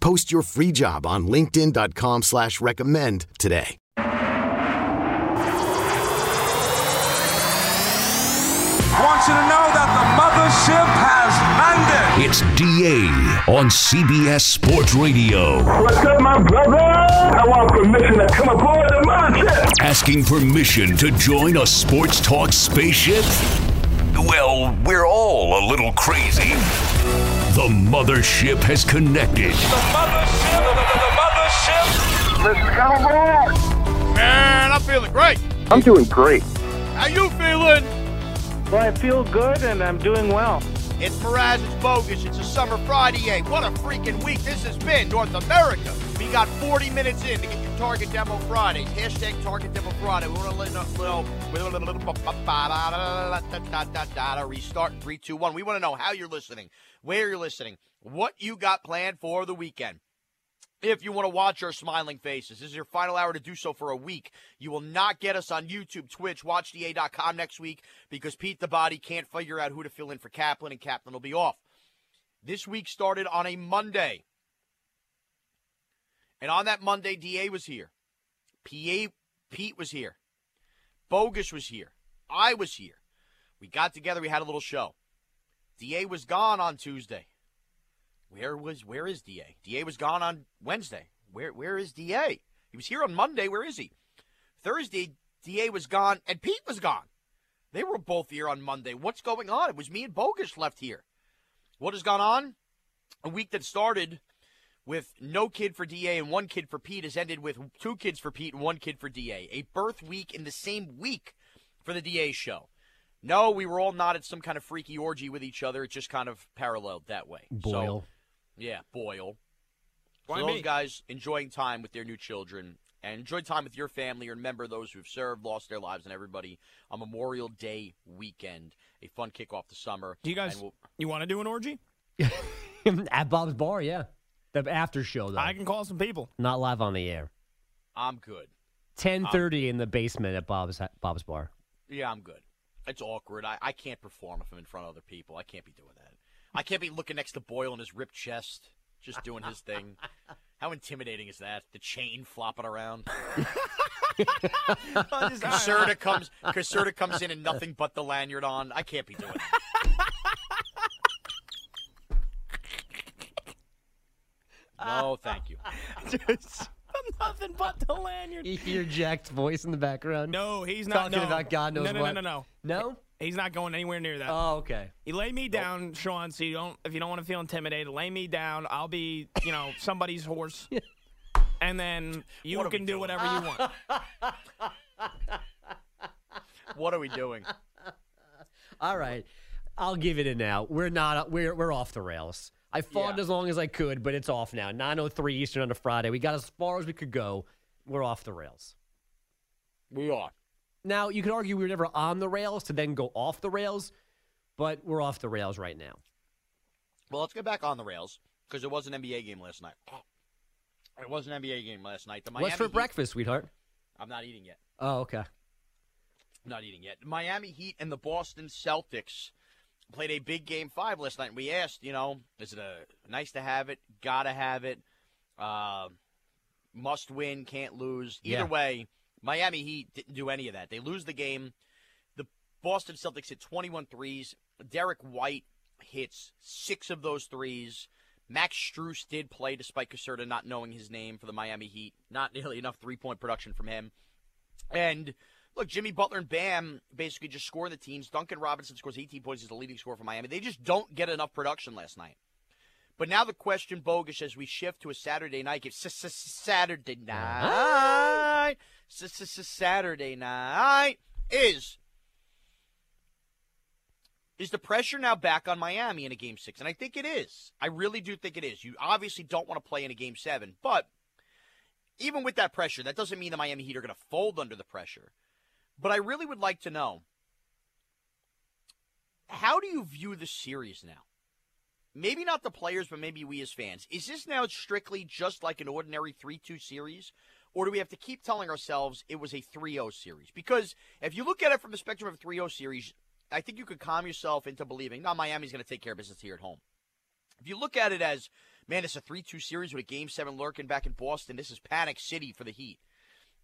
Post your free job on linkedin.com slash recommend today. want you to know that the mothership has landed. It's DA on CBS Sports Radio. What's up, my brother? I want permission to come aboard the mothership. Asking permission to join a sports talk spaceship? Well, we're all a little crazy. The mothership has connected. The mothership, the, the, the mothership. Let's come aboard. Man, I'm feeling great. I'm doing great. How you feeling? Well, I feel good and I'm doing well. It's Mraz, it's bogus, it's a summer Friday. Hey, what a freaking week this has been, North America. We got 40 minutes in to get your Target Demo Fridays. Hashtag Target Demo Friday. We want to let you know, restart in 3, 2, 1. We want to know how you're listening, where you're listening, what you got planned for the weekend. If you want to watch our smiling faces, this is your final hour to do so for a week. You will not get us on YouTube, Twitch, WatchDA.com next week because Pete the Body can't figure out who to fill in for Kaplan, and Kaplan will be off. This week started on a Monday. And on that Monday, DA was here. PA, Pete was here. Bogus was here. I was here. We got together, we had a little show. DA was gone on Tuesday. Where was where is DA? DA was gone on Wednesday. Where where is DA? He was here on Monday. Where is he? Thursday, DA was gone and Pete was gone. They were both here on Monday. What's going on? It was me and Bogus left here. What has gone on? A week that started with no kid for DA and one kid for Pete has ended with two kids for Pete and one kid for DA. A birth week in the same week for the DA show. No, we were all not at some kind of freaky orgy with each other. It just kind of paralleled that way. Boyle. So, yeah, Boyle. Why so me? guys enjoying time with their new children and enjoy time with your family. Remember those who've served, lost their lives, and everybody on Memorial Day weekend. A fun kickoff to summer. Do you guys we'll- you want to do an orgy? At Bob's Bar, yeah. The after show, though. I can call some people. Not live on the air. I'm good. 10.30 in the basement at Bob's Bob's Bar. Yeah, I'm good. It's awkward. I, I can't perform if I'm in front of other people. I can't be doing that. I can't be looking next to Boyle in his ripped chest, just doing his thing. How intimidating is that? The chain flopping around. Caserta comes Caserta comes in and nothing but the lanyard on. I can't be doing that. No, thank you. Just nothing but the lanyard. You hear Jack's voice in the background? No, he's not Talking no. about God knows no, no, what. No, no, No? no, He's not going anywhere near that. Oh, okay. You lay me down, Sean. So you don't, if you don't want to feel intimidated, lay me down. I'll be, you know, somebody's horse, and then you What can do doing? whatever you want. What are we doing? All right. I'll give it a now. We're not we're we're off the rails. I fought Yeah. as long as I could, but it's off now. 9:03 Eastern on a Friday. We got as far as we could go. We're off the rails. We are. Now, you could argue we were never on the rails to then go off the rails, but we're off the rails right now. Well, let's get back on the rails because there was an NBA game last night. It was an NBA game last night. The Miami What's for Heat- breakfast, sweetheart? I'm not eating yet. Oh, okay. I'm not eating yet. Miami Heat and the Boston Celtics played a big game five last night. We asked, you know, is it a nice to have it, gotta have it, uh, must win, can't lose. Either Yeah. way, Miami Heat didn't do any of that. They lose the game. The Boston Celtics hit 21 threes. Derrick White hits six of those threes. Max Strus did play despite Caserta not knowing his name for the Miami Heat. Not nearly enough three point production from him. And look, Jimmy Butler and Bam basically just score the teams. Duncan Robinson scores 18 points as the leading scorer for Miami. They just don't get enough production last night. But now the question, bogus, as we shift to a Saturday night game, Saturday uh-huh. night, Saturday night is is the pressure now back on Miami in a game six? And I think it is. I really do think it is. You obviously don't want to play in a game seven, but even with that pressure, that doesn't mean the Miami Heat are going to fold under the pressure. But I really would like to know how do you view the series now? Maybe not the players, but maybe we as fans. Is this now strictly just like an ordinary 3 2 series? Or do we have to keep telling ourselves it was a 3 0 series? Because if you look at it from the spectrum of a 3 0 series, I think you could calm yourself into believing, no, Miami's going to take care of business here at home. If you look at it as, man, it's a 3 2 series with a game seven lurking back in Boston, this is panic city for the Heat.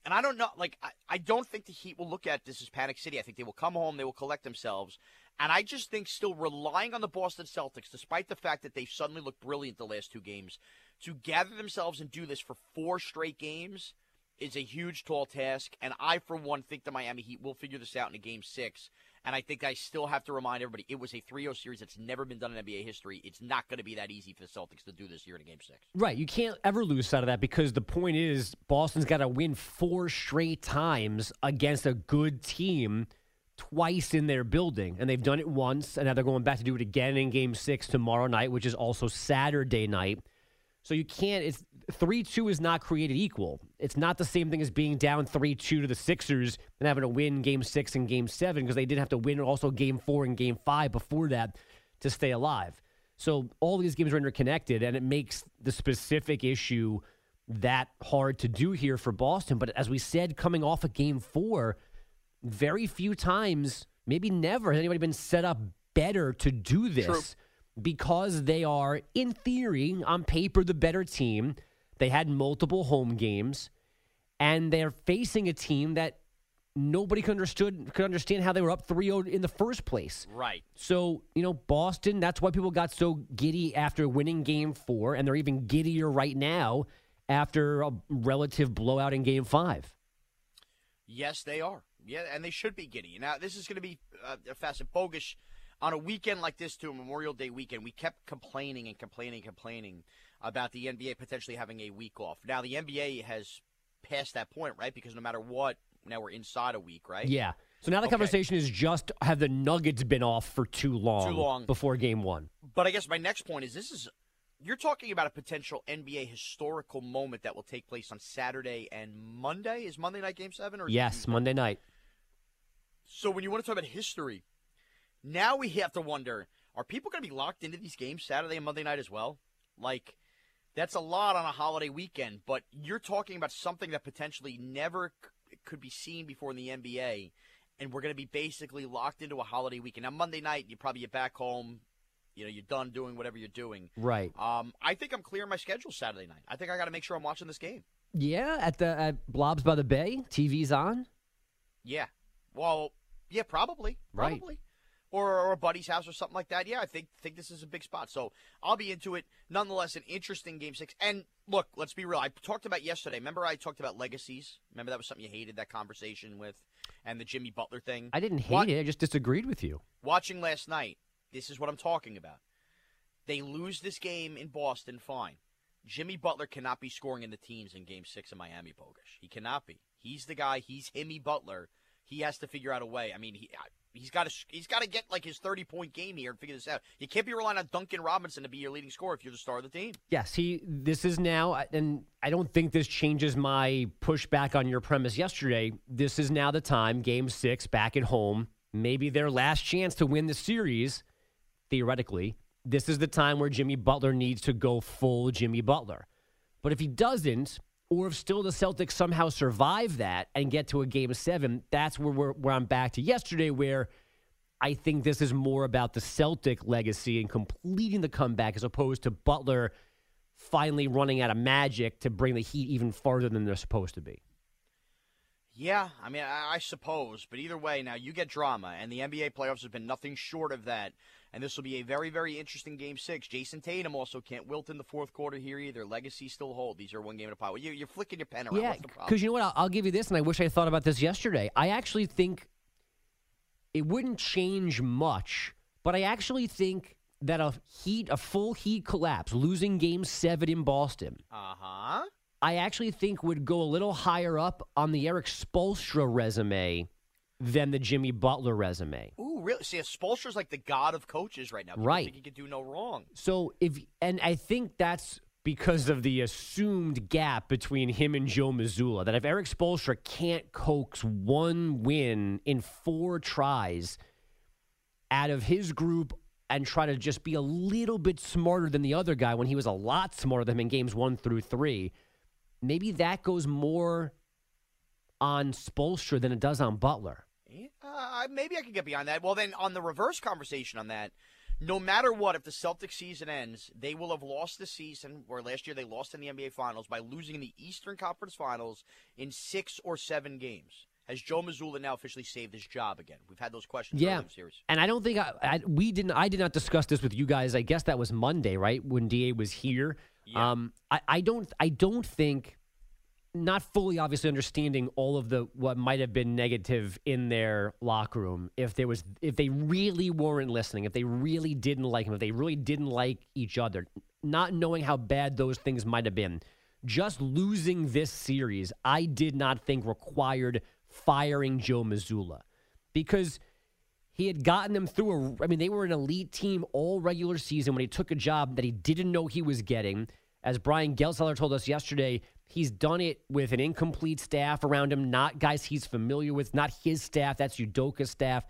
And I don't know, like, I, I don't think the Heat will look at this as panic city. I think they will come home, they will collect themselves. And I just think still relying on the Boston Celtics, despite the fact that they've suddenly looked brilliant the last two games, to gather themselves and do this for four straight games is a huge, tall task. And I, for one, think the Miami Heat will figure this out in a game six. And I think I still have to remind everybody it was a 3 0 series that's never been done in NBA history. It's not going to be that easy for the Celtics to do this here in a game six. Right. You can't ever lose sight of that because the point is Boston's got to win four straight times against a good team twice in their building. And they've done it once, and now they're going back to do it again in game six tomorrow night, which is also Saturday night. So you can't, it's 3 2 is not created equal. It's not the same thing as being down 3 2 to the Sixers and having to win game six and game seven because they didn't have to win also game four and game five before that to stay alive. So all these games are interconnected, and it makes the specific issue that hard to do here for Boston. But as we said, coming off of game four, very few times, maybe never, has anybody been set up better to do this True. because they are, in theory, on paper, the better team. They had multiple home games, and they're facing a team that nobody could understood could understand how they were up 3-0 in the first place. Right. So, you know, Boston, that's why people got so giddy after winning game 4 and they're even giddier right now after a relative blowout in game 5. Yes, they are. Yeah, and they should be giddy. Now, this is going to be uh, and bogus. On a weekend like this, to a Memorial Day weekend, we kept complaining and complaining and complaining about the NBA potentially having a week off. Now, the NBA has passed that point, right? Because no matter what, now we're inside a week, right? Yeah. So now the Okay. conversation is just have the Nuggets been off for too long, Too long. before game 1. But I guess my next point is this is you're talking about a potential NBA historical moment that will take place on Saturday and Monday. Is Monday night game seven or Yes? Monday night. So when you want to talk about history, now we have to wonder: Are people going to be locked into these games Saturday and Monday night as well? Like, that's a lot on a holiday weekend. But you're talking about something that potentially never c- could be seen before in the NBA, and we're going to be basically locked into a holiday weekend. Now Monday night, you probably get back home. You know, you're done doing whatever you're doing. Right. Um, I think I'm clearing my schedule Saturday night. I think I got to make sure I'm watching this game. Yeah, at the at Blobs by the Bay, TV's on. Yeah. Well, yeah, probably. Right. Probably. Or, or a buddy's house or something like that. Yeah, I think think this is a big spot. So I'll be into it. Nonetheless, an interesting game six. And look, let's be real. I talked about yesterday. Remember, I talked about legacies. Remember that was something you hated that conversation with, and the Jimmy Butler thing. I didn't hate What- it. I just disagreed with you. Watching last night, this is what I'm talking about. They lose this game in Boston, fine. Jimmy Butler cannot be scoring in the teams in game six in Miami, Bogus. He cannot be. He's the guy. He's Himmy Butler. He has to figure out a way. I mean, he he's got to he's got to get like his 30 point game here and figure this out. You can't be relying on Duncan Robinson to be your leading scorer if you're the star of the team. Yes, he. This is now, and I don't think this changes my pushback on your premise yesterday. This is now the time, Game Six, back at home, maybe their last chance to win the series. Theoretically, this is the time where Jimmy Butler needs to go full Jimmy Butler. But if he doesn't, or if still the Celtics somehow survive that and get to a Game Seven, that's where we're, where I'm back to yesterday, where I think this is more about the Celtic legacy and completing the comeback as opposed to Butler finally running out of magic to bring the Heat even farther than they're supposed to be. Yeah, I mean, I, I suppose, but either way, now you get drama, and the NBA playoffs have been nothing short of that. And this will be a very, very interesting game six. Jayson Tatum also can't wilt in the fourth quarter here either. Legacy still hold. These are one game at a pile. You, you're flicking your pen around. Yeah, What's the problem? because you know what? I'll, I'll give you this, and I wish I thought about this yesterday. I actually think it wouldn't change much, but I actually think that a heat, a full heat collapse, losing Game Seven in Boston, Uh huh. I actually think would go a little higher up on the Erik Spoelstra resume than the Jimmy Butler resume. Ooh, really? See, Spoelstra's like the god of coaches right now. People Right. He could do no wrong. So if and I think that's because of the assumed gap between him and Joe Mazzulla. That if Erik Spoelstra can't coax one win in four tries out of his group and try to just be a little bit smarter than the other guy when he was a lot smarter than him in games one through three, maybe that goes more on Spoelstra than it does on Butler. Uh, maybe I could get behind that. Well, then on the reverse conversation on that, no matter what, if the Celtics season ends, they will have lost the season, where last year they lost in the NBA Finals by losing in the Eastern Conference Finals in six or seven games. Has Joe Mazzulla now officially saved his job again? We've had those questions Yeah, early in the series. and I don't think I, I we didn't. I did not discuss this with you guys. I guess that was Monday, right, when Da was here. Yeah. Um, I, I don't. I don't think. Not fully, obviously, understanding all of the what might have been negative in their locker room. If there was, if they really weren't listening, if they really didn't like him, if they really didn't like each other, not knowing how bad those things might have been, just losing this series, I did not think required firing Joe Mazzulla because he had gotten them through a I mean they were an elite team all regular season when he took a job that he didn't know he was getting. As Brian Geltzeiler told us yesterday, he's done it with an incomplete staff around him, not guys he's familiar with, not his staff, that's Udoka's staff.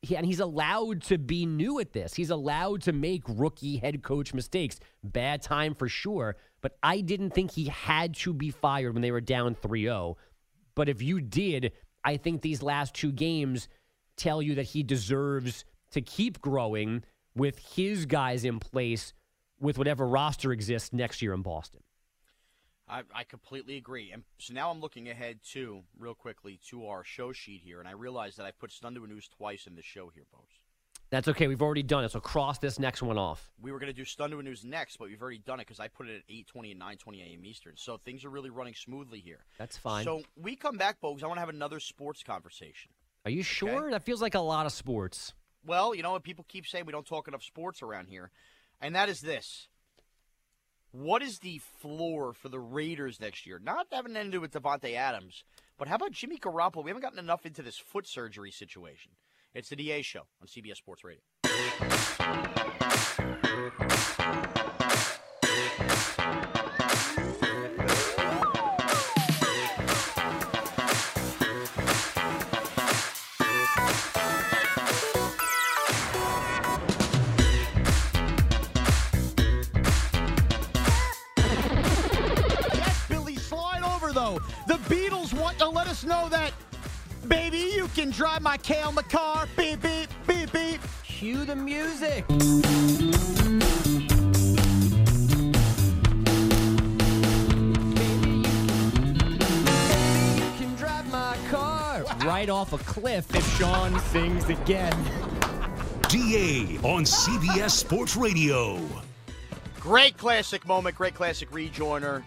He, and he's allowed to be new at this. He's allowed to make rookie head coach mistakes. Bad time for sure, but I didn't think he had to be fired when they were down 3-0. But if you did, I think these last two games tell you that he deserves to keep growing with his guys in place with whatever roster exists next year in Boston. I, I completely agree. And so now I'm looking ahead to real quickly to our show sheet here, and I realize that I put Thunder News twice in the show here, folks. That's okay. We've already done it. So cross this next one off. We were going to do Thunder News next, but we've already done it because I put it at 8:20 and 9:20 a.m. Eastern. So things are really running smoothly here. That's fine. So we come back, folks. I want to have another sports conversation. Are you sure? That feels like a lot of sports. Well, you know what people keep saying we don't talk enough sports around here, and that is this. What is the floor for the Raiders next year? Not having anything to do with Davante Adams, but how about Jimmy Garoppolo? We haven't gotten enough into this foot surgery situation. It's the DA show on CBS Sports Radio. Let us know that, baby, you can drive my Kale car. Beep beep beep beep. Cue the music. can drive my car right off a cliff if Sean sings again. DA on CBS Sports Radio. Great classic moment, great classic rejoiner.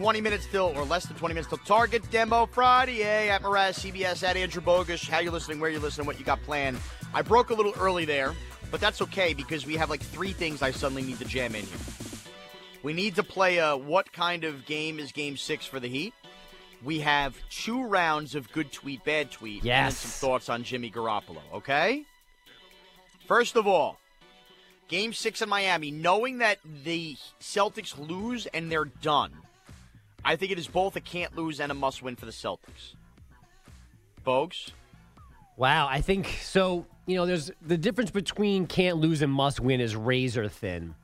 20 minutes till, or less than 20 minutes till Target Demo Friday at Mraz, CBS, at Andrew Bogusch. How you listening, where you listening, what you got planned. I broke a little early there, but that's okay because we have like three things I suddenly need to jam in here. We need to play a what kind of game is game six for the Heat. We have two rounds of good tweet, bad tweet, and some thoughts on Jimmy Garoppolo, okay? First of all, Game six in Miami, knowing that the Celtics lose and they're done, I think it is both a can't lose and a must win for the Celtics. Bogues? Wow, I think so. You know, there's the difference between can't lose and must win is razor thin.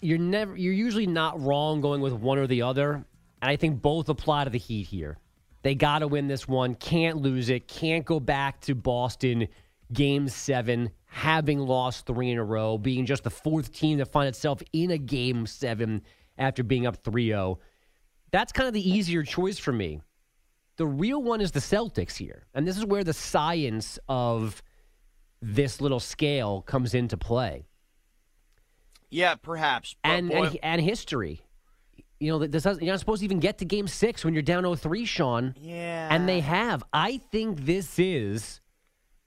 You're never, you're usually not wrong going with one or the other, and I think both apply to the Heat here. They got to win this one. Can't lose it. Can't go back to Boston, Game Seven, having lost three in a row, being just the fourth team to find itself in a Game Seven after being up 3-0. That's kind of the easier choice for me. The real one is the Celtics here. And this is where the science of this little scale comes into play. Yeah, perhaps. And, boy- and and history. You know, this doesn't, you're not supposed to even get to game six when you're down 0-3, Sean. yeah. And they have. I think this is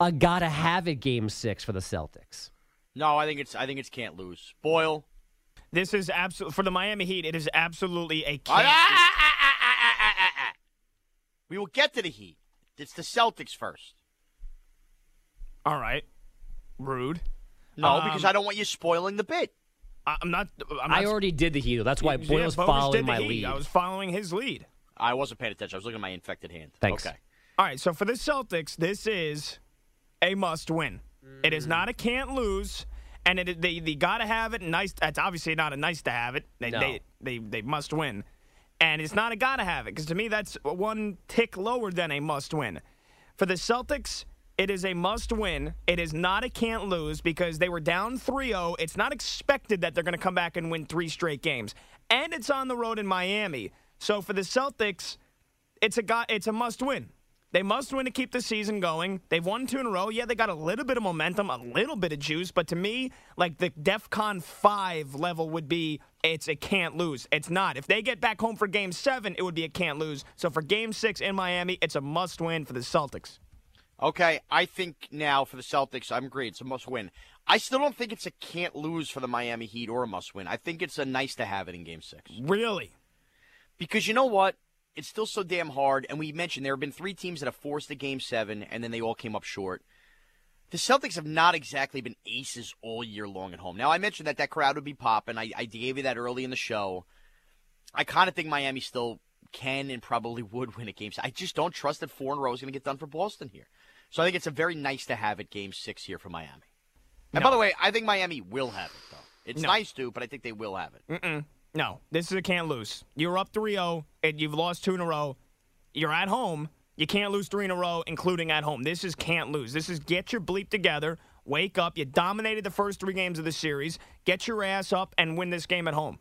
a gotta have it game six for the Celtics. No, I think it's I think it's can't lose. Boyle. This is absolutely for the Miami Heat. It is absolutely a Ah, can't. ah, ah, ah, ah, ah, ah, ah, ah. We will get to the Heat. It's the Celtics first. All right, rude. No, Um, because I don't want you spoiling the bit. I- I'm not. I'm I already did the Heat. That's why Yeah, Boyle's Bogus following my Heat. lead. I was following his lead. I wasn't paying attention. I was looking at my infected hand. Thanks. Okay. All right, so for the Celtics, this is a must win. It is not a can't lose, and it they they got to have it. and Nice. That's obviously not a nice to have it. They No. they, they they must win, and it's not a gotta have it because to me that's one tick lower than a must win. For the Celtics, it is a must win. It is not a can't lose because they were down 3-0. It's not expected that they're going to come back and win three straight games, and it's on the road in Miami. So for the Celtics, it's a got, it's a must win. They must win to keep the season going. They've won two in a row. Yeah, they got a little bit of momentum, a little bit of juice, but to me, like the DEFCON 5 level would be it's a can't lose. It's not. If they get back home for game 7, it would be a can't lose. So for game 6 in Miami, it's a must win for the Celtics. Okay, I think now for the Celtics, I'm agreed. It's a must win. I still don't think it's a can't lose for the Miami Heat or a must win. I think it's a nice to have it in game six. Really? Because you know what? It's still so damn hard. And we mentioned there have been three teams that have forced a game seven, and then they all came up short. The Celtics have not exactly been aces all year long at home. Now, I mentioned that that crowd would be popping. I, I gave you that early in the show. I kind of think Miami still can and probably would win a game. I just don't trust that four in a row is going to get done for Boston here. So I think it's a very nice to have it game six here for Miami. And by the way, I think Miami will have it, though. It's No. nice to, but I think they will have it. Mm-mm. No, this is a can't lose. You're up 3 0, and you've lost two in a row. You're at home. You can't lose three in a row, including at home. This is can't lose. This is get your bleep together, wake up. You dominated the first three games of the series. Get your ass up and win this game at home.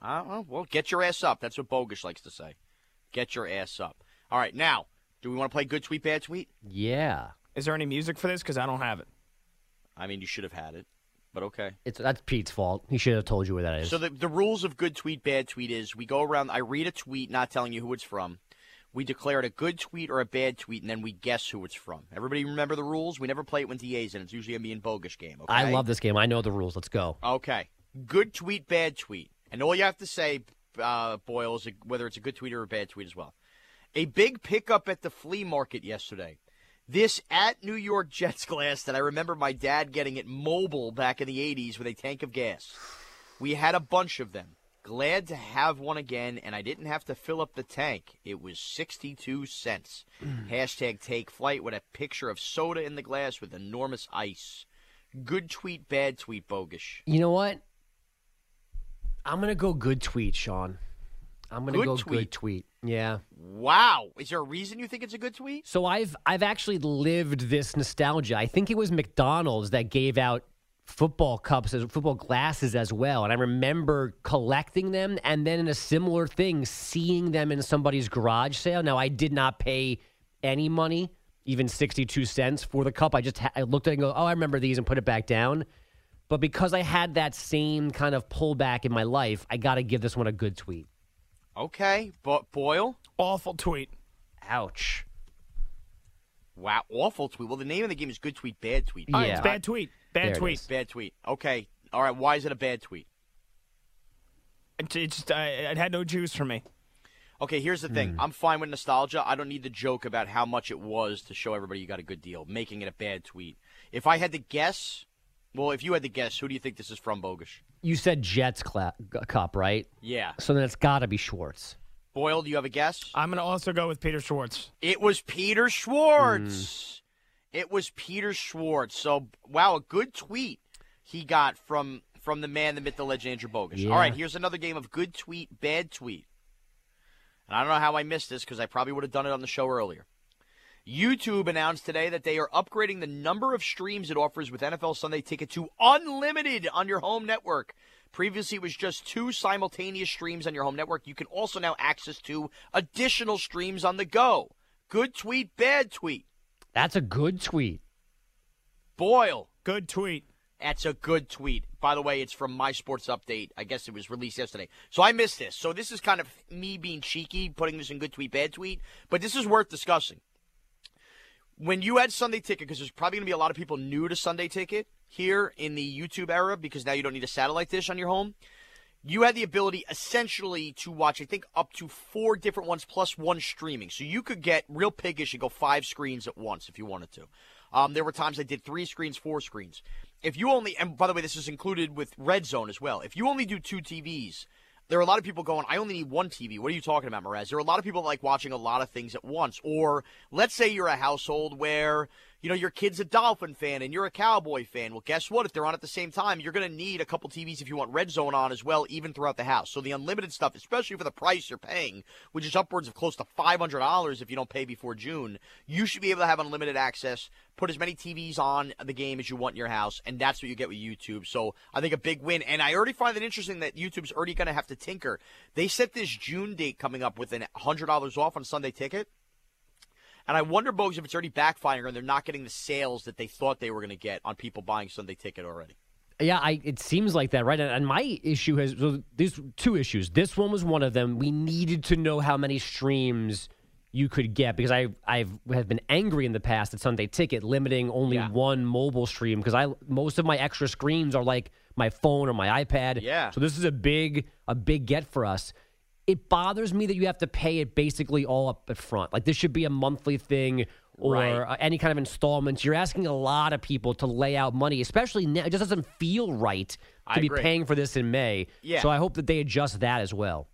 Uh, well, get your ass up. That's what Bogus likes to say. Get your ass up. All right, now, do we want to play good tweet, bad tweet? Yeah. Is there any music for this? Because I don't have it. I mean, you should have had it, but okay. It's that's Pete's fault. He should have told you where that is. So the the rules of good tweet, bad tweet is we go around. I read a tweet, not telling you who it's from. We declare it a good tweet or a bad tweet, and then we guess who it's from. Everybody remember the rules? We never play it when DA's in. It's usually a me and Bogus game. Okay? I love this game. I know the rules. Let's go. Okay. Good tweet, bad tweet. And all you have to say, uh, Boyle, is whether it's a good tweet or a bad tweet as well. A big pickup at the flea market yesterday. This at New York Jets glass that I remember my dad getting at Mobil back in the 80s with a tank of gas. We had a bunch of them. Glad to have one again, and I didn't have to fill up the tank. It was 62 cents. Mm. Hashtag take flight with a picture of soda in the glass with enormous ice. Good tweet, bad tweet, bogus. You know what? I'm gonna go good tweet, Sean. I'm gonna Good go tweet. good tweet. Yeah. Wow. Is there a reason you think it's a good tweet? So I've I've actually lived this nostalgia. I think it was McDonald's that gave out football cups as football glasses as well. And I remember collecting them and then in a similar thing, seeing them in somebody's garage sale. Now I did not pay any money, even 62 cents for the cup. I just ha- I looked at it and go, oh, I remember these and put it back down. But because I had that same kind of pullback in my life, I got to give this one a good tweet. Okay. But Boyle? Awful tweet. Ouch. Wow. Awful tweet. Well, the name of the game is good tweet, bad tweet. All right, Yeah. it's bad tweet. Bad There tweet. Bad tweet. Okay. All right. Why is it a bad tweet? It, it just, I, it had no juice for me. Okay, here's the thing. Hmm. I'm fine with nostalgia. I don't need the joke about how much it was to show everybody you got a good deal, making it a bad tweet. If I had to guess, well, if you had to guess, who do you think this is from, Bogus? You said Jets cla- g- cup, right? Yeah. So then it's got to be Schwartz. Boyle, do you have a guess? I'm going to also go with Peter Schwartz. It was Peter Schwartz. Mm. It was Peter Schwartz. So, wow, a good tweet he got from from the man, the myth, the legend, Andrew Bogus. Yeah. All right, here's another game of good tweet, bad tweet. And I don't know how I missed this because I probably would have done it on the show earlier. YouTube announced today that they are upgrading the number of streams it offers with NFL Sunday Ticket to unlimited on your home network. Previously, it was just two simultaneous streams on your home network. You can also now access two additional streams on the go. Good tweet, bad tweet. That's a good tweet. Boyle. Good tweet. That's a good tweet. By the way, it's from My Sports Update. I guess it was released yesterday. So I missed this. So this is kind of me being cheeky, putting this in good tweet, bad tweet. But this is worth discussing. When you had Sunday Ticket, because there's probably going to be a lot of people new to Sunday Ticket here in the YouTube era, because now you don't need a satellite dish on your home. You had the ability essentially to watch, I think, up to four different ones plus one streaming. So you could get real piggish and go five screens at once if you wanted to. Um, there were times I did three screens, four screens. If you only, and by the way, this is included with Red Zone as well. If you only do two TVs, there are a lot of people going, I only need one TV. What are you talking about, Mraz? There are a lot of people like watching a lot of things at once. Or let's say you're a household where you know, your kid's a Dolphin fan and you're a Cowboy fan. Well, guess what? If they're on at the same time, you're going to need a couple TVs if you want Red Zone on as well, even throughout the house. So the unlimited stuff, especially for the price you're paying, which is upwards of close to $500 if you don't pay before June, you should be able to have unlimited access, put as many TVs on the game as you want in your house, and that's what you get with YouTube. So I think a big win. And I already find it interesting that YouTube's already going to have to tinker. They set this June date coming up with an $100 off on Sunday Ticket. And I wonder, Bogues, if it's already backfiring and they're not getting the sales that they thought they were going to get on people buying Sunday ticket already. Yeah, I, it seems like that, right? And, and my issue has so there's two issues. This one was one of them. We needed to know how many streams you could get because I I've have been angry in the past at Sunday Ticket limiting only Yeah. one mobile stream because I most of my extra screens are like my phone or my iPad. Yeah. So this is a big a big get for us. It bothers me that you have to pay it basically all up at front. Like this should be a monthly thing or Right. uh, any kind of installments. You're asking a lot of people to lay out money, especially now. It just doesn't feel right to I be agree. paying for this in May. Yeah. So I hope that they adjust that as well.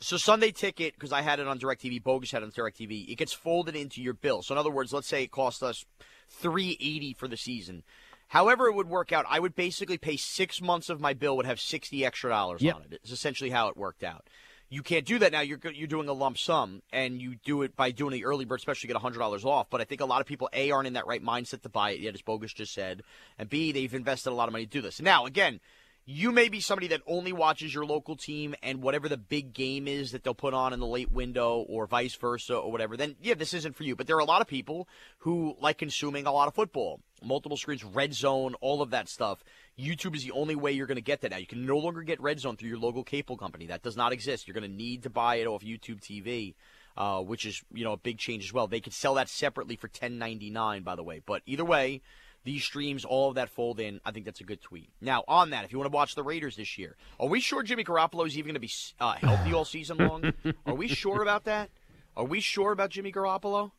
So Sunday ticket, because I had it on DirecTV, Bogus had it on DirecTV, it gets folded into your bill. So in other words, let's say it cost us three eighty for the season. However, it would work out, I would basically pay six months of my bill would have sixty extra dollars Yep. on it. It's essentially how it worked out. You can't do that now. You're you're doing a lump sum, and you do it by doing the early bird special. You get hundred dollars off. But I think a lot of people a aren't in that right mindset to buy it yet, as Bogus just said, and b they've invested a lot of money to do this. Now again, you may be somebody that only watches your local team and whatever the big game is that they'll put on in the late window or vice versa or whatever, then yeah, this isn't for you. But there are a lot of people who like consuming a lot of football, multiple screens, red zone, all of that stuff. YouTube is the only way you're going to get that now. You can no longer get red zone through your local cable company. That does not exist. You're going to need to buy it off YouTube TV. Uh, which is you know a big change as well. They could sell that separately for ten ninety nine, by the way. But either way, these streams, all of that fold in. I think that's a good tweet. Now, on that, if you want to watch the Raiders this year, are we sure Jimmy Garoppolo is even going to be uh, healthy all season long? Are we sure about that? Are we sure about Jimmy Garoppolo?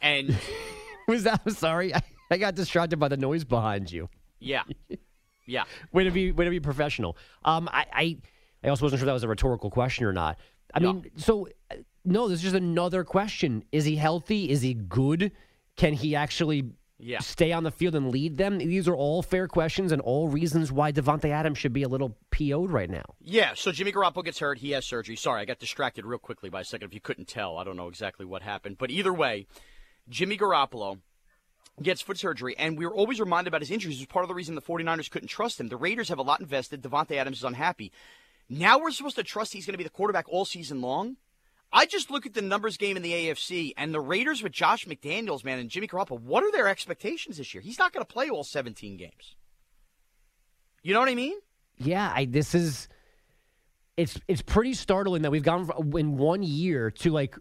And Was that? I'm sorry, I, I got distracted by the noise behind you. yeah, yeah, Way to be, way to be professional. Um, I, I, I also wasn't sure that was a rhetorical question or not. I No. mean, so uh, no, this is just another question. Is he healthy? Is he good? Can he actually Yeah. stay on the field and lead them? These are all fair questions and all reasons why Davante Adams should be a little PO'd right now. yeah. So Jimmy Garoppolo gets hurt. He has surgery. Sorry, I got distracted real quickly by a second. If you couldn't tell, I don't know exactly what happened. But either way, Jimmy Garoppolo gets foot surgery, and we were always reminded about his injuries. It was part of the reason the 49ers couldn't trust him. The Raiders have a lot invested. Davante Adams is unhappy. Now we're supposed to trust he's going to be the quarterback all season long? I just look at the numbers game in the AFC, and the Raiders with Josh McDaniels, man, and Jimmy Garoppolo, what are their expectations this year? He's not going to play all 17 games. You know what I mean? Yeah, I, this is it's it's pretty startling that we've gone in one year to like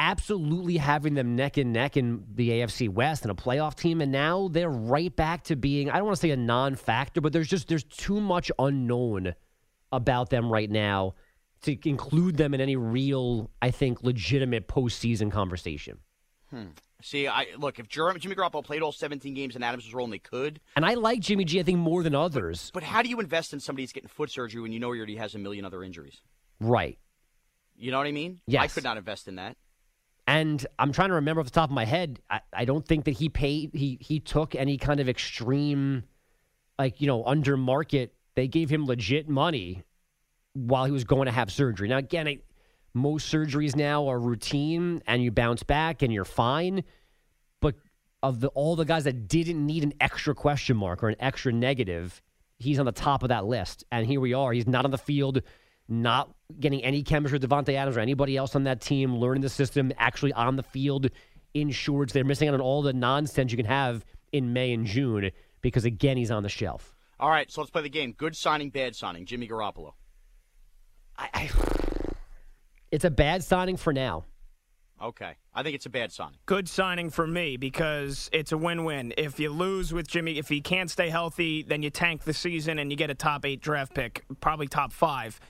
absolutely having them neck and neck in the AFC West and a playoff team, and now they're right back to being I don't want to say a non-factor, but there's just there's too much unknown about them right now to include them in any real, I think, legitimate postseason conversation. Hmm. See, I look if Jimmy Garoppolo played all 17 games and Adams was rolling, they could. And I like Jimmy G, I think, more than others. But how do you invest in somebody who's getting foot surgery when you know he already has a million other injuries? Right. You know what I mean? Yes. I could not invest in that. And I'm trying to remember off the top of my head. I, I don't think that he paid. He he took any kind of extreme, like you know, under market. They gave him legit money while he was going to have surgery. Now again, I, most surgeries now are routine, and you bounce back and you're fine. But of the all the guys that didn't need an extra question mark or an extra negative, he's on the top of that list. And here we are. He's not on the field, not getting any chemistry with Davante Adams or anybody else on that team, learning the system, actually on the field in shorts. They're missing out on all the nonsense you can have in May and June because again he's on the shelf. All right, so let's play the game. Good signing, bad signing. Jimmy Garoppolo. I, I it's a bad signing for now. Okay. I think it's a bad signing. Good signing for me because it's a win-win. If you lose with Jimmy, if he can't stay healthy, then you tank the season and you get a top eight draft pick, probably top five.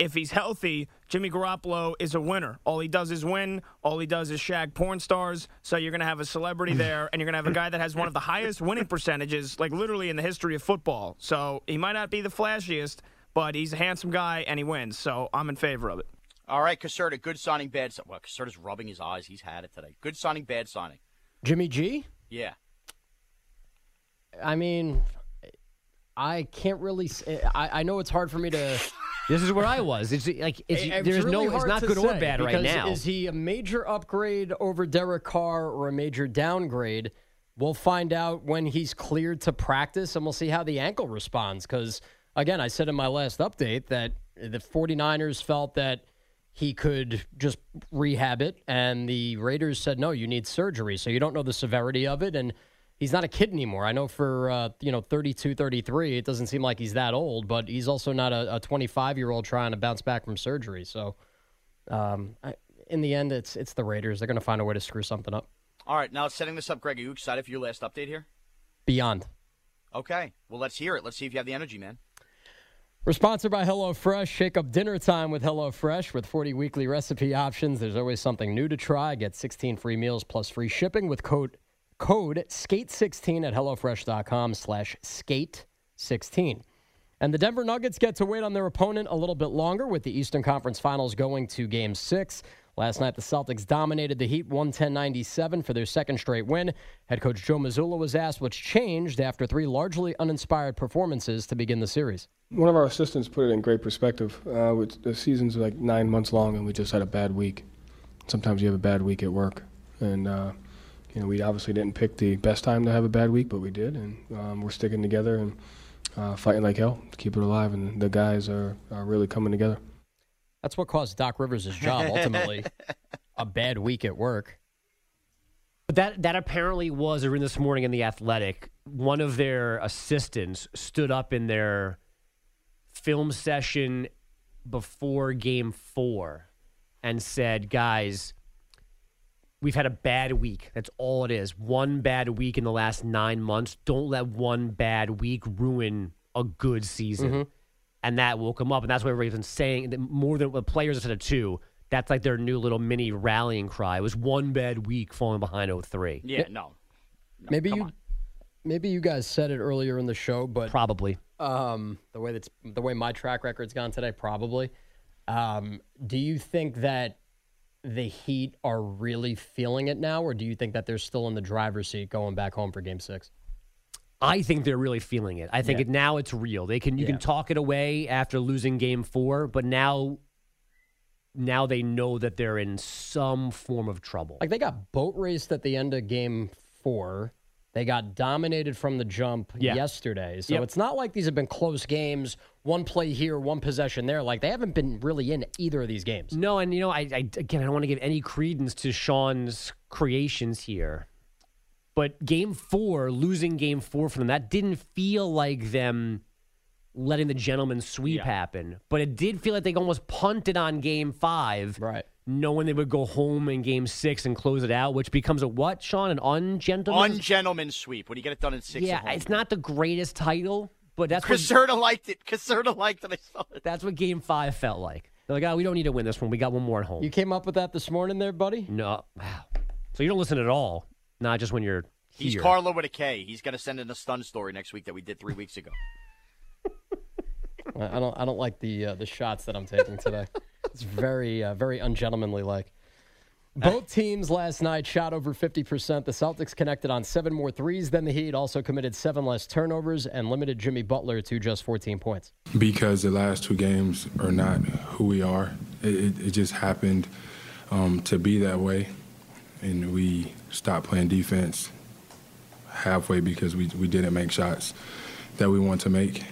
If he's healthy, Jimmy Garoppolo is a winner. All he does is win. All he does is shag porn stars. So you're going to have a celebrity there, and you're going to have a guy that has one of the highest winning percentages, like literally in the history of football. So he might not be the flashiest, but he's a handsome guy and he wins. So I'm in favor of it. All right, Caserta, good signing, bad signing. Well, Caserta's rubbing his eyes. He's had it today. Good signing, bad signing. Jimmy G? Yeah. I mean, I can't really. I know it's hard for me to. This is where I was. It's like it's, It's there's really no. It's not good or bad right now. Is he a major upgrade over Derek Carr or a major downgrade? We'll find out when he's cleared to practice, and we'll see how the ankle responds. Because, again, I said in my last update that the 49ers felt that he could just rehab it, and the Raiders said, no, you need surgery. So you don't know the severity of it. And he's not a kid anymore. I know for, uh, you know, 32, 33, it doesn't seem like he's that old, but he's also not a 25 year old trying to bounce back from surgery. So, um, I, in the end, it's it's the Raiders. They're going to find a way to screw something up. All right, now setting this up, Greg, are you excited for your last update here? Beyond. Okay. Well, let's hear it. Let's see if you have the energy, man. We're sponsored by HelloFresh. Shake up dinner time with HelloFresh with 40 weekly recipe options. There's always something new to try. Get 16 free meals plus free shipping with code code skate16 at hellofresh.com slash skate16. And the Denver Nuggets get to wait on their opponent a little bit longer with the Eastern Conference Finals going to game six. Last night, the Celtics dominated the Heat 110 97 for their second straight win. Head coach Joe Mazzulla was asked what's changed after three largely uninspired performances to begin the series. One of our assistants put it in great perspective. Uh, the season's like nine months long, and we just had a bad week. Sometimes you have a bad week at work, and uh, you know we obviously didn't pick the best time to have a bad week, but we did, and um, we're sticking together and uh, fighting like hell to keep it alive. And the guys are, are really coming together. That's what caused Doc Rivers' job ultimately. a bad week at work. But that that apparently was a this morning in the Athletic. One of their assistants stood up in their film session before Game Four and said, "Guys, we've had a bad week. That's all it is. One bad week in the last nine months. Don't let one bad week ruin a good season." Mhm. And that woke them up, and that's what everybody's been saying. That more than the players instead of two. That's like their new little mini rallying cry. It was one bad week falling behind 03. Yeah, no. maybe you, maybe you guys said it earlier in the show, but probably um, the way that's the way my track record's gone today. Probably. Um, do you think that the Heat are really feeling it now, or do you think that they're still in the driver's seat going back home for Game Six? I think they're really feeling it. I think Yeah. it, now it's real. They can you Yeah. can talk it away after losing game 4, but now now they know that they're in some form of trouble. Like they got boat raced at the end of Game Four. They got dominated from the jump Yeah. yesterday. So Yep. it's not like these have been close games, one play here, one possession there. Like they haven't been really in either of these games. No, and you know, I, I again, I don't want to give any credence to Sean's creations here, but Game Four, losing Game Four for them, that didn't feel like them letting the gentleman sweep happen, but it did feel like they almost punted on Game Five, right? Knowing they would go home in Game Six and close it out, which becomes a what, Sean? An ungentleman's Ungentleman's sweep when you get it done in six. yeah, it's not the greatest title, but that's what Caserta liked it. Caserta liked it. I saw it. that's what Game Five felt like. They're like, oh, we don't need to win this one. We got one more at home. You came up with that this morning, there, buddy. No, wow. So you don't listen at all, not just when you're He's here. Carlo with a K. He's going to send in a stun story next week that we did three weeks ago. I I don't. I don't like the uh, the shots that I'm taking today. it's very uh, very ungentlemanly like. Both teams last night shot over 50%. The Celtics connected on seven more threes than the Heat, also committed seven less turnovers and limited Jimmy Butler to just 14 points. because the last two games are not who we are. It, it, it just happened um, to be that way, and we stopped playing defense halfway because we, we didn't make shots that we want to make.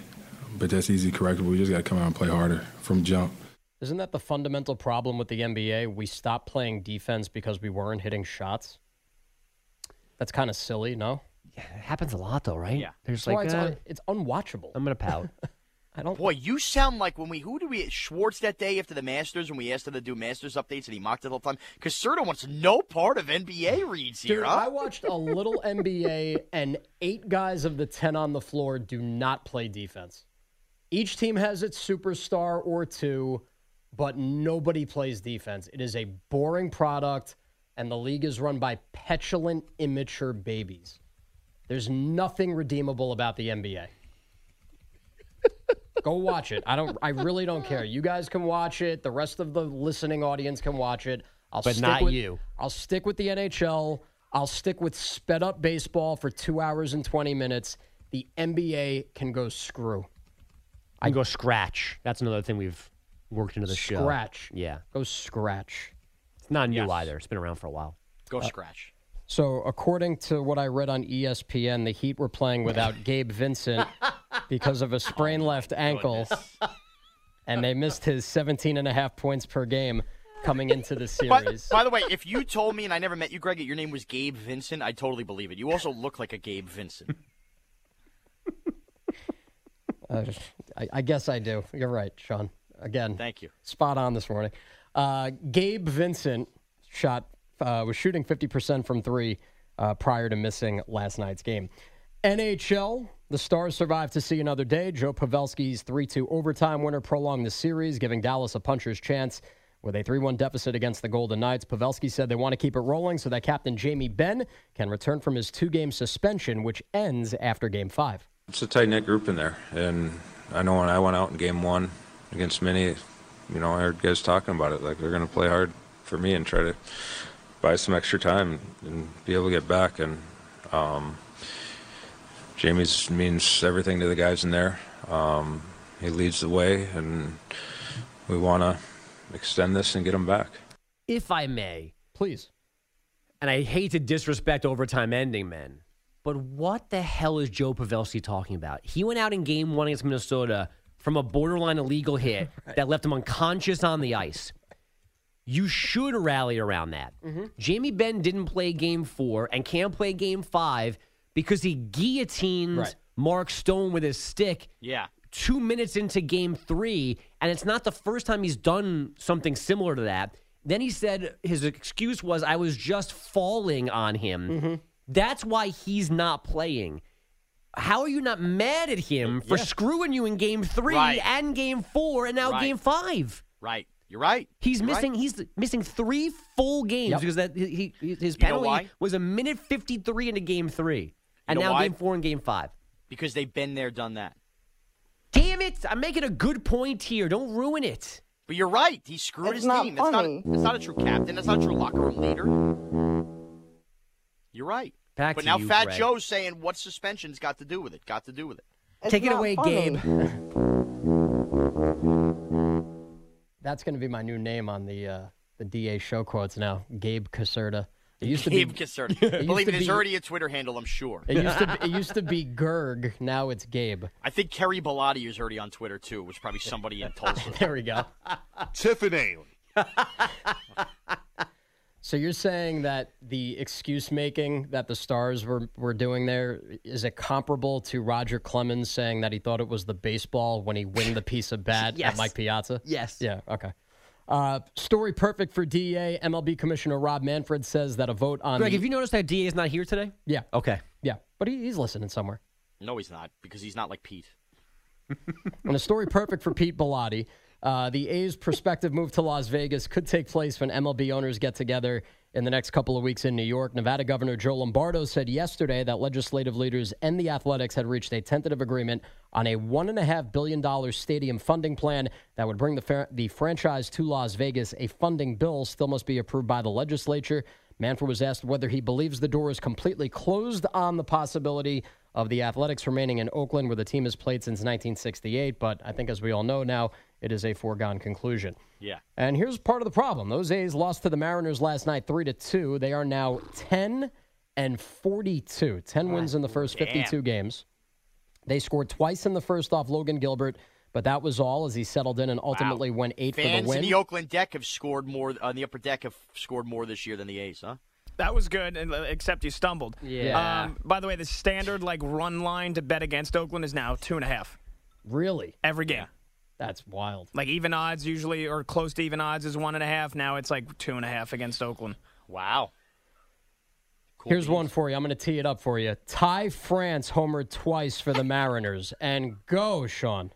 But that's easy correctable. We just got to come out and play harder from jump. Isn't that the fundamental problem with the NBA? We stopped playing defense because we weren't hitting shots. That's kind of silly, no? Yeah, it happens a lot though, right? Yeah. There's That's like it's, uh, un- it's unwatchable. I'm gonna pout. I don't. Boy, you sound like when we who did we Schwartz that day after the Masters when we asked him to do Masters updates and he mocked it all the time because Serta wants no part of NBA reads here. Dude, huh? I watched a little NBA, and eight guys of the 10 on the floor do not play defense. Each team has its superstar or two, but nobody plays defense. It is a boring product, and the league is run by petulant, immature babies. There's nothing redeemable about the NBA. Go watch it. I don't. I really don't care. You guys can watch it. The rest of the listening audience can watch it. I'll But stick not with, you. I'll stick with the NHL. I'll stick with sped up baseball for two hours and twenty minutes. The NBA can go screw. I go scratch. That's another thing we've worked into the show. Scratch. Yeah. Go scratch. It's not new either. It's been around for a while. Go scratch. So, according to what I read on ESPN, the Heat were playing without Gabe Vincent because of a sprained left ankle, and they missed his 17 and a half points per game coming into the By, series. by the way, if you told me and I never met you, Greg, that your name was Gabe Vincent, I totally believe it. You also look like a Gabe Vincent. Uh, I, I guess I do. You're right, Sean. Again, Thank you. spot on this morning. Uh, Gabe Vincent shot uh, was shooting 50% from three uh, prior to missing last night's game. NHL, the Stars survived to see another day. Joe Pavelski's 3 2 overtime winner prolonged the series, giving Dallas a puncher's chance with a 3 1 deficit against the Golden Knights. Pavelski said they want to keep it rolling so that Captain Jamie Benn can return from his two game suspension, which ends after game five. It's a tight knit group in there, and I know when I went out in game one against many. you know, I heard guys talking about it. Like they're going to play hard for me and try to buy some extra time and be able to get back. And um, Jamie's means everything to the guys in there. Um, he leads the way, and we want to extend this and get him back. If I may, Please. and I hate to disrespect overtime ending men, but what the hell is Joe Pavelski talking about? He went out in game one against Minnesota from a borderline illegal hit that left him unconscious on the ice. You should rally around that. Mm-hmm. Jamie Benn didn't play game four and can't play game five because he guillotines Right. Mark Stone with his stick Yeah. two minutes into game three, and it's not the first time he's done something similar to that. Then he said his excuse was, I was just falling on him. Mm-hmm. That's why he's not playing. How are you not mad at him for Yeah. screwing you in game three Right. and game four and now Right. game five? Right. You're right. He's You're right. missing. He's missing three full games Yep. because that he, he his You know penalty was a minute fifty three into game three, and know now why? game four and game five. because they've been there, done that. Damn it! I'm making a good point here. Don't ruin it. But you're right. He screwed It's his not team. It's not. funny. That's not a true captain. That's not a true locker room leader. You're right. Back but to now you, Fat Greg. Joe's saying what suspension's got to do with it. Got to do with it. It's Take it away, funny. Gabe. That's going to be my new name on the uh, the DA show quotes now. Gabe Caserta. It used to Gabe be. Caserta. It used Believe to me, there's already a Twitter handle. I'm sure. It used to be, it used to be Gerg. Now it's Gabe. I think Kerry Bellotti is already on Twitter too. It was probably somebody in Tulsa. There we go. Tiffany. So you're saying that the excuse making that the Stars were, were doing there is it comparable to Roger Clemens saying that he thought it was the baseball when he winged the piece of bat Yes. at Mike Piazza? Yes. Yeah. Okay. Uh, story perfect for DA. MLB Commissioner Rob Manfred says that a vote on Greg, the- have you noticed that DA is not here today? yeah Okay. yeah, but he, he's listening somewhere. no, he's not because he's not like Pete. And a story perfect for Pete Bellotti. Uh, the A's prospective move to Las Vegas could take place when MLB owners get together in the next couple of weeks in New York. Nevada Governor Joe Lombardo said yesterday that legislative leaders and the Athletics had reached a tentative agreement on a $1.5 billion stadium funding plan that would bring the, the franchise to Las Vegas. A funding bill still must be approved by the legislature. Manfred was asked whether he believes the door is completely closed on the possibility of the Athletics remaining in Oakland, where the team has played since 1968. But I think, as we all know now, it is a foregone conclusion. Yeah. And here's part of the problem: those A's lost to the Mariners last night, three to two. They are now 10 and 42. 10 wins in the first 52 games. They scored twice in the first off Logan Gilbert, but that was all as he settled in and ultimately went eight for Fans the win. in the Oakland deck have scored more on the upper deck have scored more this year than the A's, huh? That was good, uh, except you stumbled. Yeah. Um, by the way, the standard like run line to bet against Oakland is now two and a half really? every game. That's wild. Like even odds usually, or close to even odds, is one and a half. Now it's like two and a half against Oakland. Wow. Here's one for you. I'm going to tee it up for you. Ty France homered twice for the Mariners. And go, Sean.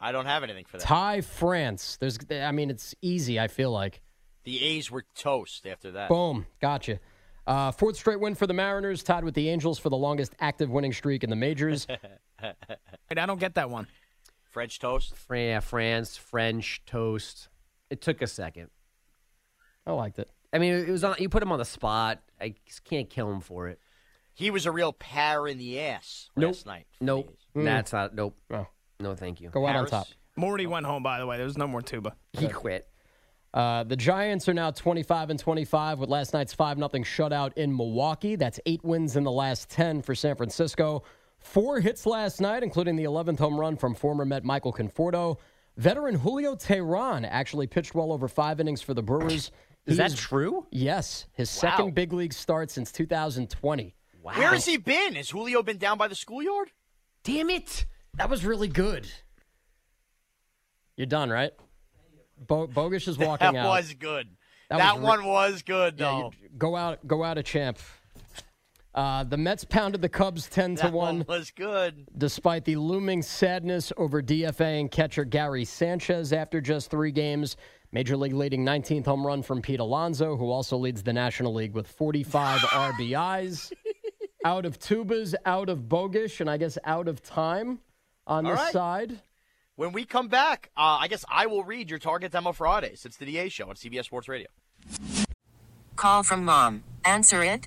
I don't have anything for that. Ty France. There's, I mean, it's easy, I feel like. The A's were toast after that. Boom. Gotcha. Uh, fourth straight win for the Mariners, tied with the Angels for the longest active winning streak in the majors. Wait, I don't get that one. French toast. Fran- yeah, France, French toast. It took a second. I liked it. I mean, it was on. You put him on the spot. I just can't kill him for it. He was a real power in the ass Nope. last night. Nope. Mm. That's not. Nope. Oh. No, thank you. Go out on top. Morty went home. By the way, there was no more tuba. He quit. Uh, the Giants are now 25 and 25 with last night's 5 0 shutout in Milwaukee. That's eight wins in the last 10 for San Francisco. Four hits last night, including the 11th home run from former Met Michael Conforto. Veteran Julio Teheran actually pitched well over five innings for the Brewers. Is that true? Yes. His Wow. second big league start since 2020. Wow. Where has he been? Has Julio been down by the schoolyard? Damn it! That was really good. You're done, right? Bo- Bogus is walking that out. was good. That That, was re- one was good, though. you- go out, go out a champ. Uh, the Mets pounded the Cubs ten to that one, one was good. despite the looming sadness over DFA and catcher Gary Sanchez after just three games. Major League leading 19th home run from Pete Alonso, who also leads the National League with 45 RBIs. Out of tubas, out of Bogusch, and I guess out of time on All this right. side. When we come back, uh, I guess I will read your target demo Fridays. It's the DA show on CBS Sports Radio. Call from mom. Answer it.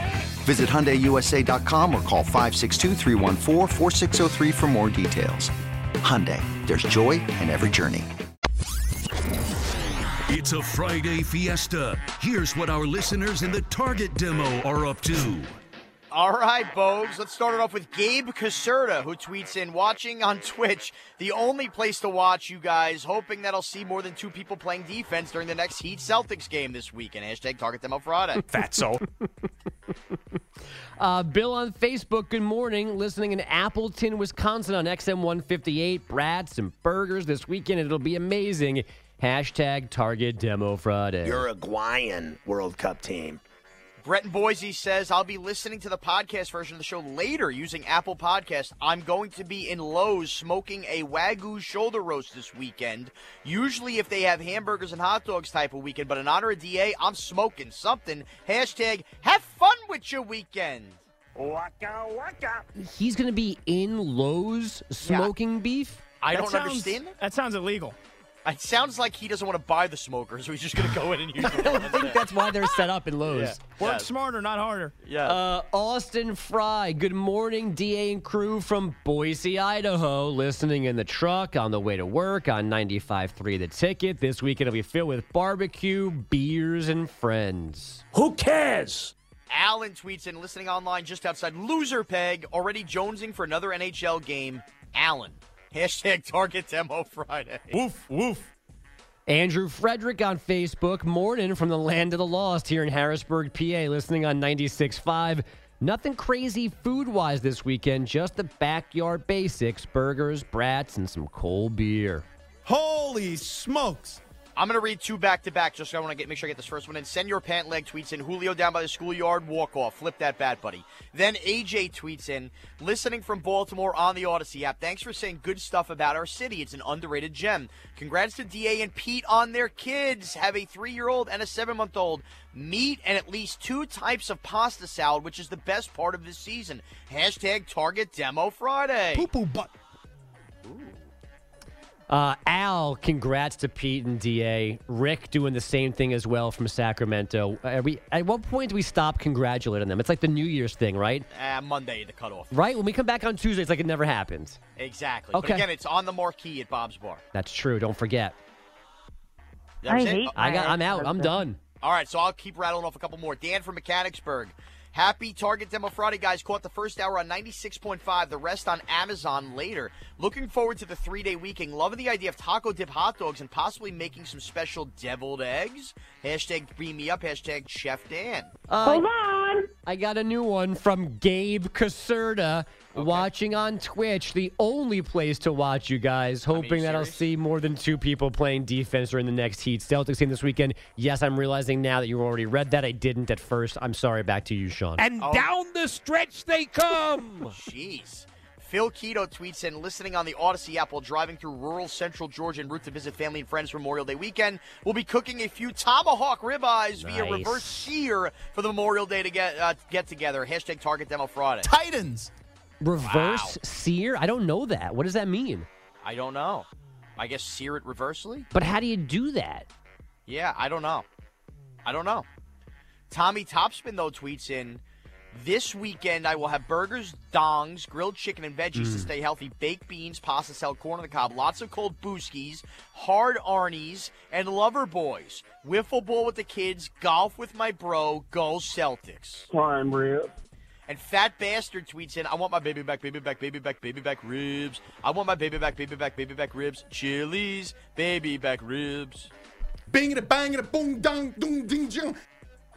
Visit HyundaiUSA.com or call 562-314-4603 for more details. Hyundai, there's joy in every journey. It's a Friday fiesta. Here's what our listeners in the Target demo are up to. All right, Bogues. Let's start it off with Gabe Caserta, who tweets in, watching on Twitch, the only place to watch you guys, hoping that I'll see more than two people playing defense during the next Heat Celtics game this weekend. Hashtag target them up Friday. Fatso. Uh, Bill on Facebook, good morning. Listening in Appleton, Wisconsin on XM 158. Brats and burgers this weekend. It'll be amazing. Hashtag Target Demo Friday. Uruguayan World Cup team. Brett and Boise says, I'll be listening to the podcast version of the show later using Apple Podcast. I'm going to be in Lowe's smoking a Wagyu shoulder roast this weekend. Usually, if they have hamburgers and hot dogs type of weekend, but in honor of DA, I'm smoking something. Hashtag have fun with your weekend. Waka waka. He's going to be in Lowe's smoking beef? I That don't sounds- understand that. That sounds illegal. It sounds like he doesn't want to buy the smoker, so he's just going to go in and use it. I think that's why they're set up in Lowe's. Yeah. Work Yeah. smarter, not harder. Yeah. Uh, Austin Fry, good morning, DA and crew from Boise, Idaho, listening in the truck on the way to work on 95.3 The Ticket. This weekend will be filled with barbecue, beers, and friends. Who cares? Alan tweets in, listening online just outside Loser Peg, already jonesing for another NHL game. Alan. Hashtag Target Demo Friday. Woof, woof. Andrew Frederick on Facebook, morning from the land of the lost here in Harrisburg, PA, listening on 96.5. Nothing crazy food wise this weekend, just the backyard basics burgers, brats, and some cold beer. Holy smokes. I'm going to read two back to back just so I want to get make sure I get this first one in. Send your pant leg tweets in. Julio down by the schoolyard, walk off. Flip that bat, buddy. Then AJ tweets in, listening from Baltimore on the Odyssey app. Thanks for saying good stuff about our city. It's an underrated gem. Congrats to DA and Pete on their kids. Have a three year old and a seven month old. Meat and at least two types of pasta salad, which is the best part of this season. Hashtag Target Demo Friday. Poo poo butt. Uh, Al, congrats to Pete and DA. Rick doing the same thing as well from Sacramento. Are we, at what point do we stop congratulating them? It's like the New Year's thing, right? Uh, Monday, the cutoff. Right? When we come back on Tuesday, it's like it never happened. Exactly. Okay. But again, it's on the marquee at Bob's Bar. That's true. Don't forget. That was I it? hate I got- I'm out. I'm done. All right, so I'll keep rattling off a couple more. Dan from Mechanicsburg. Happy Target Demo Friday, guys. Caught the first hour on 96.5, the rest on Amazon later. Looking forward to the three day weekend. Loving the idea of taco dip hot dogs and possibly making some special deviled eggs. Hashtag beam me up. Hashtag Chef Dan. Uh, Hold on. I got a new one from Gabe Caserta watching on Twitch, the only place to watch you guys. Hoping that I'll see more than two people playing defense during the next Heat Celtics game this weekend. Yes, I'm realizing now that you already read that. I didn't at first. I'm sorry. Back to you, Sean. And down the stretch they come. Jeez. Phil Keto tweets in, listening on the Odyssey app while driving through rural central Georgia en route to visit family and friends for Memorial Day weekend. We'll be cooking a few tomahawk ribeyes via reverse sear for the Memorial Day to get uh, get together. Hashtag Target Demo Friday. Titans. Reverse sear? I don't know that. What does that mean? I don't know. I guess sear it reversely? But how do you do that? Yeah, I don't know. I don't know. Tommy Topspin, though, tweets in this weekend I will have burgers, dongs, grilled chicken, and veggies to Mm. stay healthy, baked beans, pasta salad, corn on the cob, lots of cold booskies, hard Arnie's, and lover boys. Wiffle ball with the kids, golf with my bro, go Celtics. Prime rib. And Fat Bastard tweets in, I want my baby back, baby back, baby back, baby back ribs. I want my baby back, baby back, baby back ribs. Chili's, baby back ribs. Bing it, a bang it, a boom, dong, doom, ding, jing.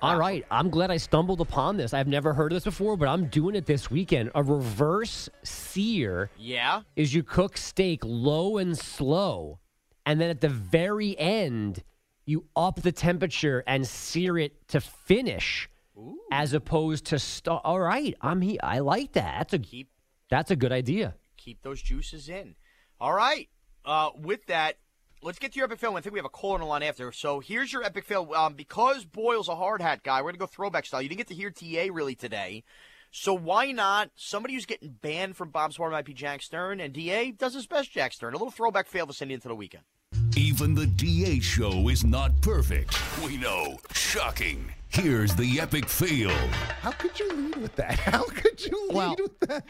All right. I'm glad I stumbled upon this. I've never heard of this before, but I'm doing it this weekend. A reverse sear Yeah? is you cook steak low and slow, and then at the very end, you up the temperature and sear it to finish, as opposed to start. All right, I'm he. I like that. That's a Keep- that's a good idea. keep those juices in. All right. Uh, with that, let's get to your epic fail. I think we have a call on the line after. So here's your epic fail. Um, because Boyle's a hard hat guy, we're gonna go throwback style. You didn't get to hear DA really today. So why not somebody who's getting banned from Bob's Bar might be Jack Stern, and DA does his best Jack Stern. A little throwback fail to send you into the weekend. Even the DA show is not perfect. We know. Shocking. Here's the epic fail. How could you lead with that? How could you lead with that?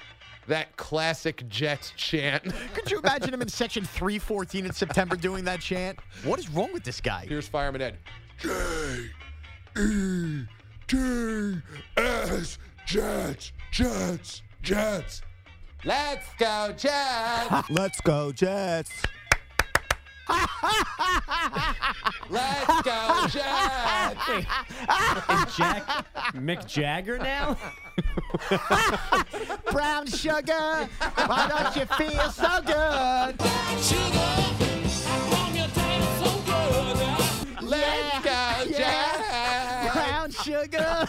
That classic Jets chant. Could you imagine him in section 314 in September doing that chant? What is wrong with this guy? Here's Fireman Ed. J E T S Jets Jets Jets. Let's go, Jets! Let's go, Jets. Let's go, Jets! Is Jack Mick Jagger now? Brown sugar, why don't you feel so good? Let's go, Jets! Brown sugar.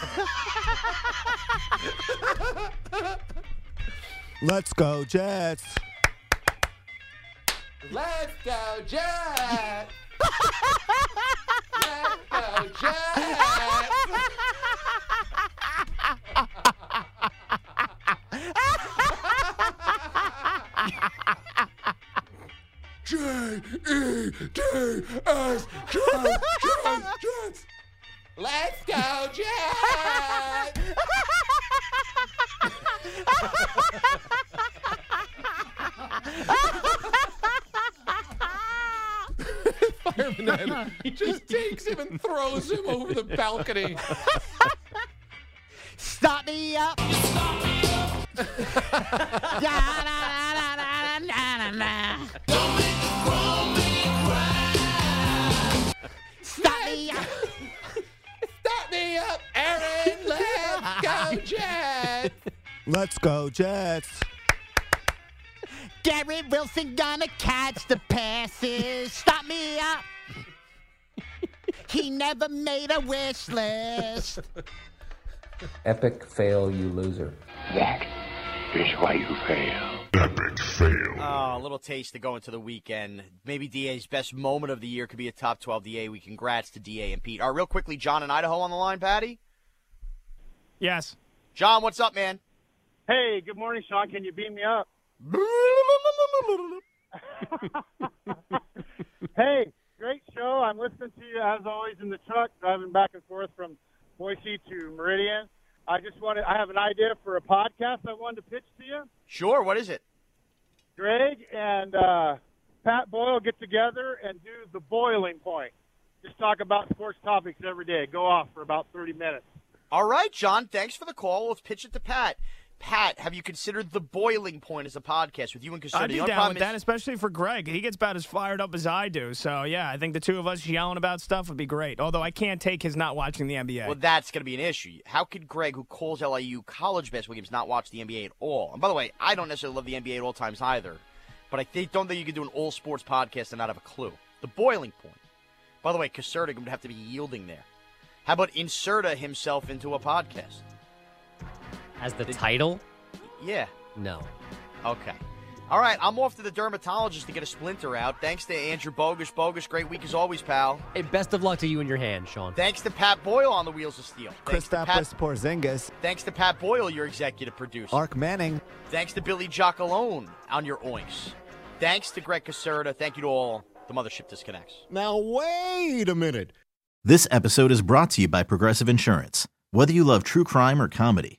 Let's go, Jets. Let's go, Jets! Let's go, Jets! J J-E-T-S, Jets, Jets, Jets. Let's go, Jets! Fireman just takes him and throws him over the balcony. Stop me up. Stop me up. Stop me up, Aaron. Let's go, Jets. Let's go, Jets. Garrett Wilson gonna catch the passes. Stop me up. He never made a wish list. Epic fail, you loser. That is why you fail. Epic fail. Oh, a little taste to go into the weekend. Maybe DA's best moment of the year could be a top 12 DA week. Congrats to DA and Pete. All right, real quickly, John in Idaho on the line, Patty? Yes. John, what's up, man? Hey, good morning, Sean. Can you beam me up? hey, great show. I'm listening to you as always in the truck, driving back and forth from Boise to Meridian. I just wanted, I have an idea for a podcast I wanted to pitch to you. Sure, what is it? Greg and uh, Pat Boyle get together and do the boiling point. Just talk about sports topics every day. Go off for about 30 minutes. All right, John, thanks for the call. Let's pitch it to Pat. Pat, have you considered the boiling point as a podcast with you and Caserta? I'd be down with that, especially for Greg. He gets about as fired up as I do. So yeah, I think the two of us yelling about stuff would be great. Although I can't take his not watching the NBA. Well, that's going to be an issue. How could Greg, who calls LIU college basketball games, not watch the NBA at all? And by the way, I don't necessarily love the NBA at all times either, but I think, don't think you could do an all sports podcast and not have a clue. The boiling point. By the way, Caserta would have to be yielding there. How about inserta himself into a podcast? As the title? Yeah. No. Okay. All right, I'm off to the dermatologist to get a splinter out. Thanks to Andrew Bogusch. Bogus, great week as always, pal. Hey, best of luck to you and your hand, Sean. Thanks to Pat Boyle on the Wheels of Steel. Thanks to Pat, Porzingis, thanks to Pat Boyle, your executive producer. Ark Manning. Thanks to Billy Jockalone on your oinks. Thanks to Greg Caserta. Thank you to all. The Mothership Disconnects. Now, wait a minute. This episode is brought to you by Progressive Insurance. Whether you love true crime or comedy,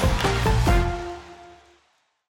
Thank you.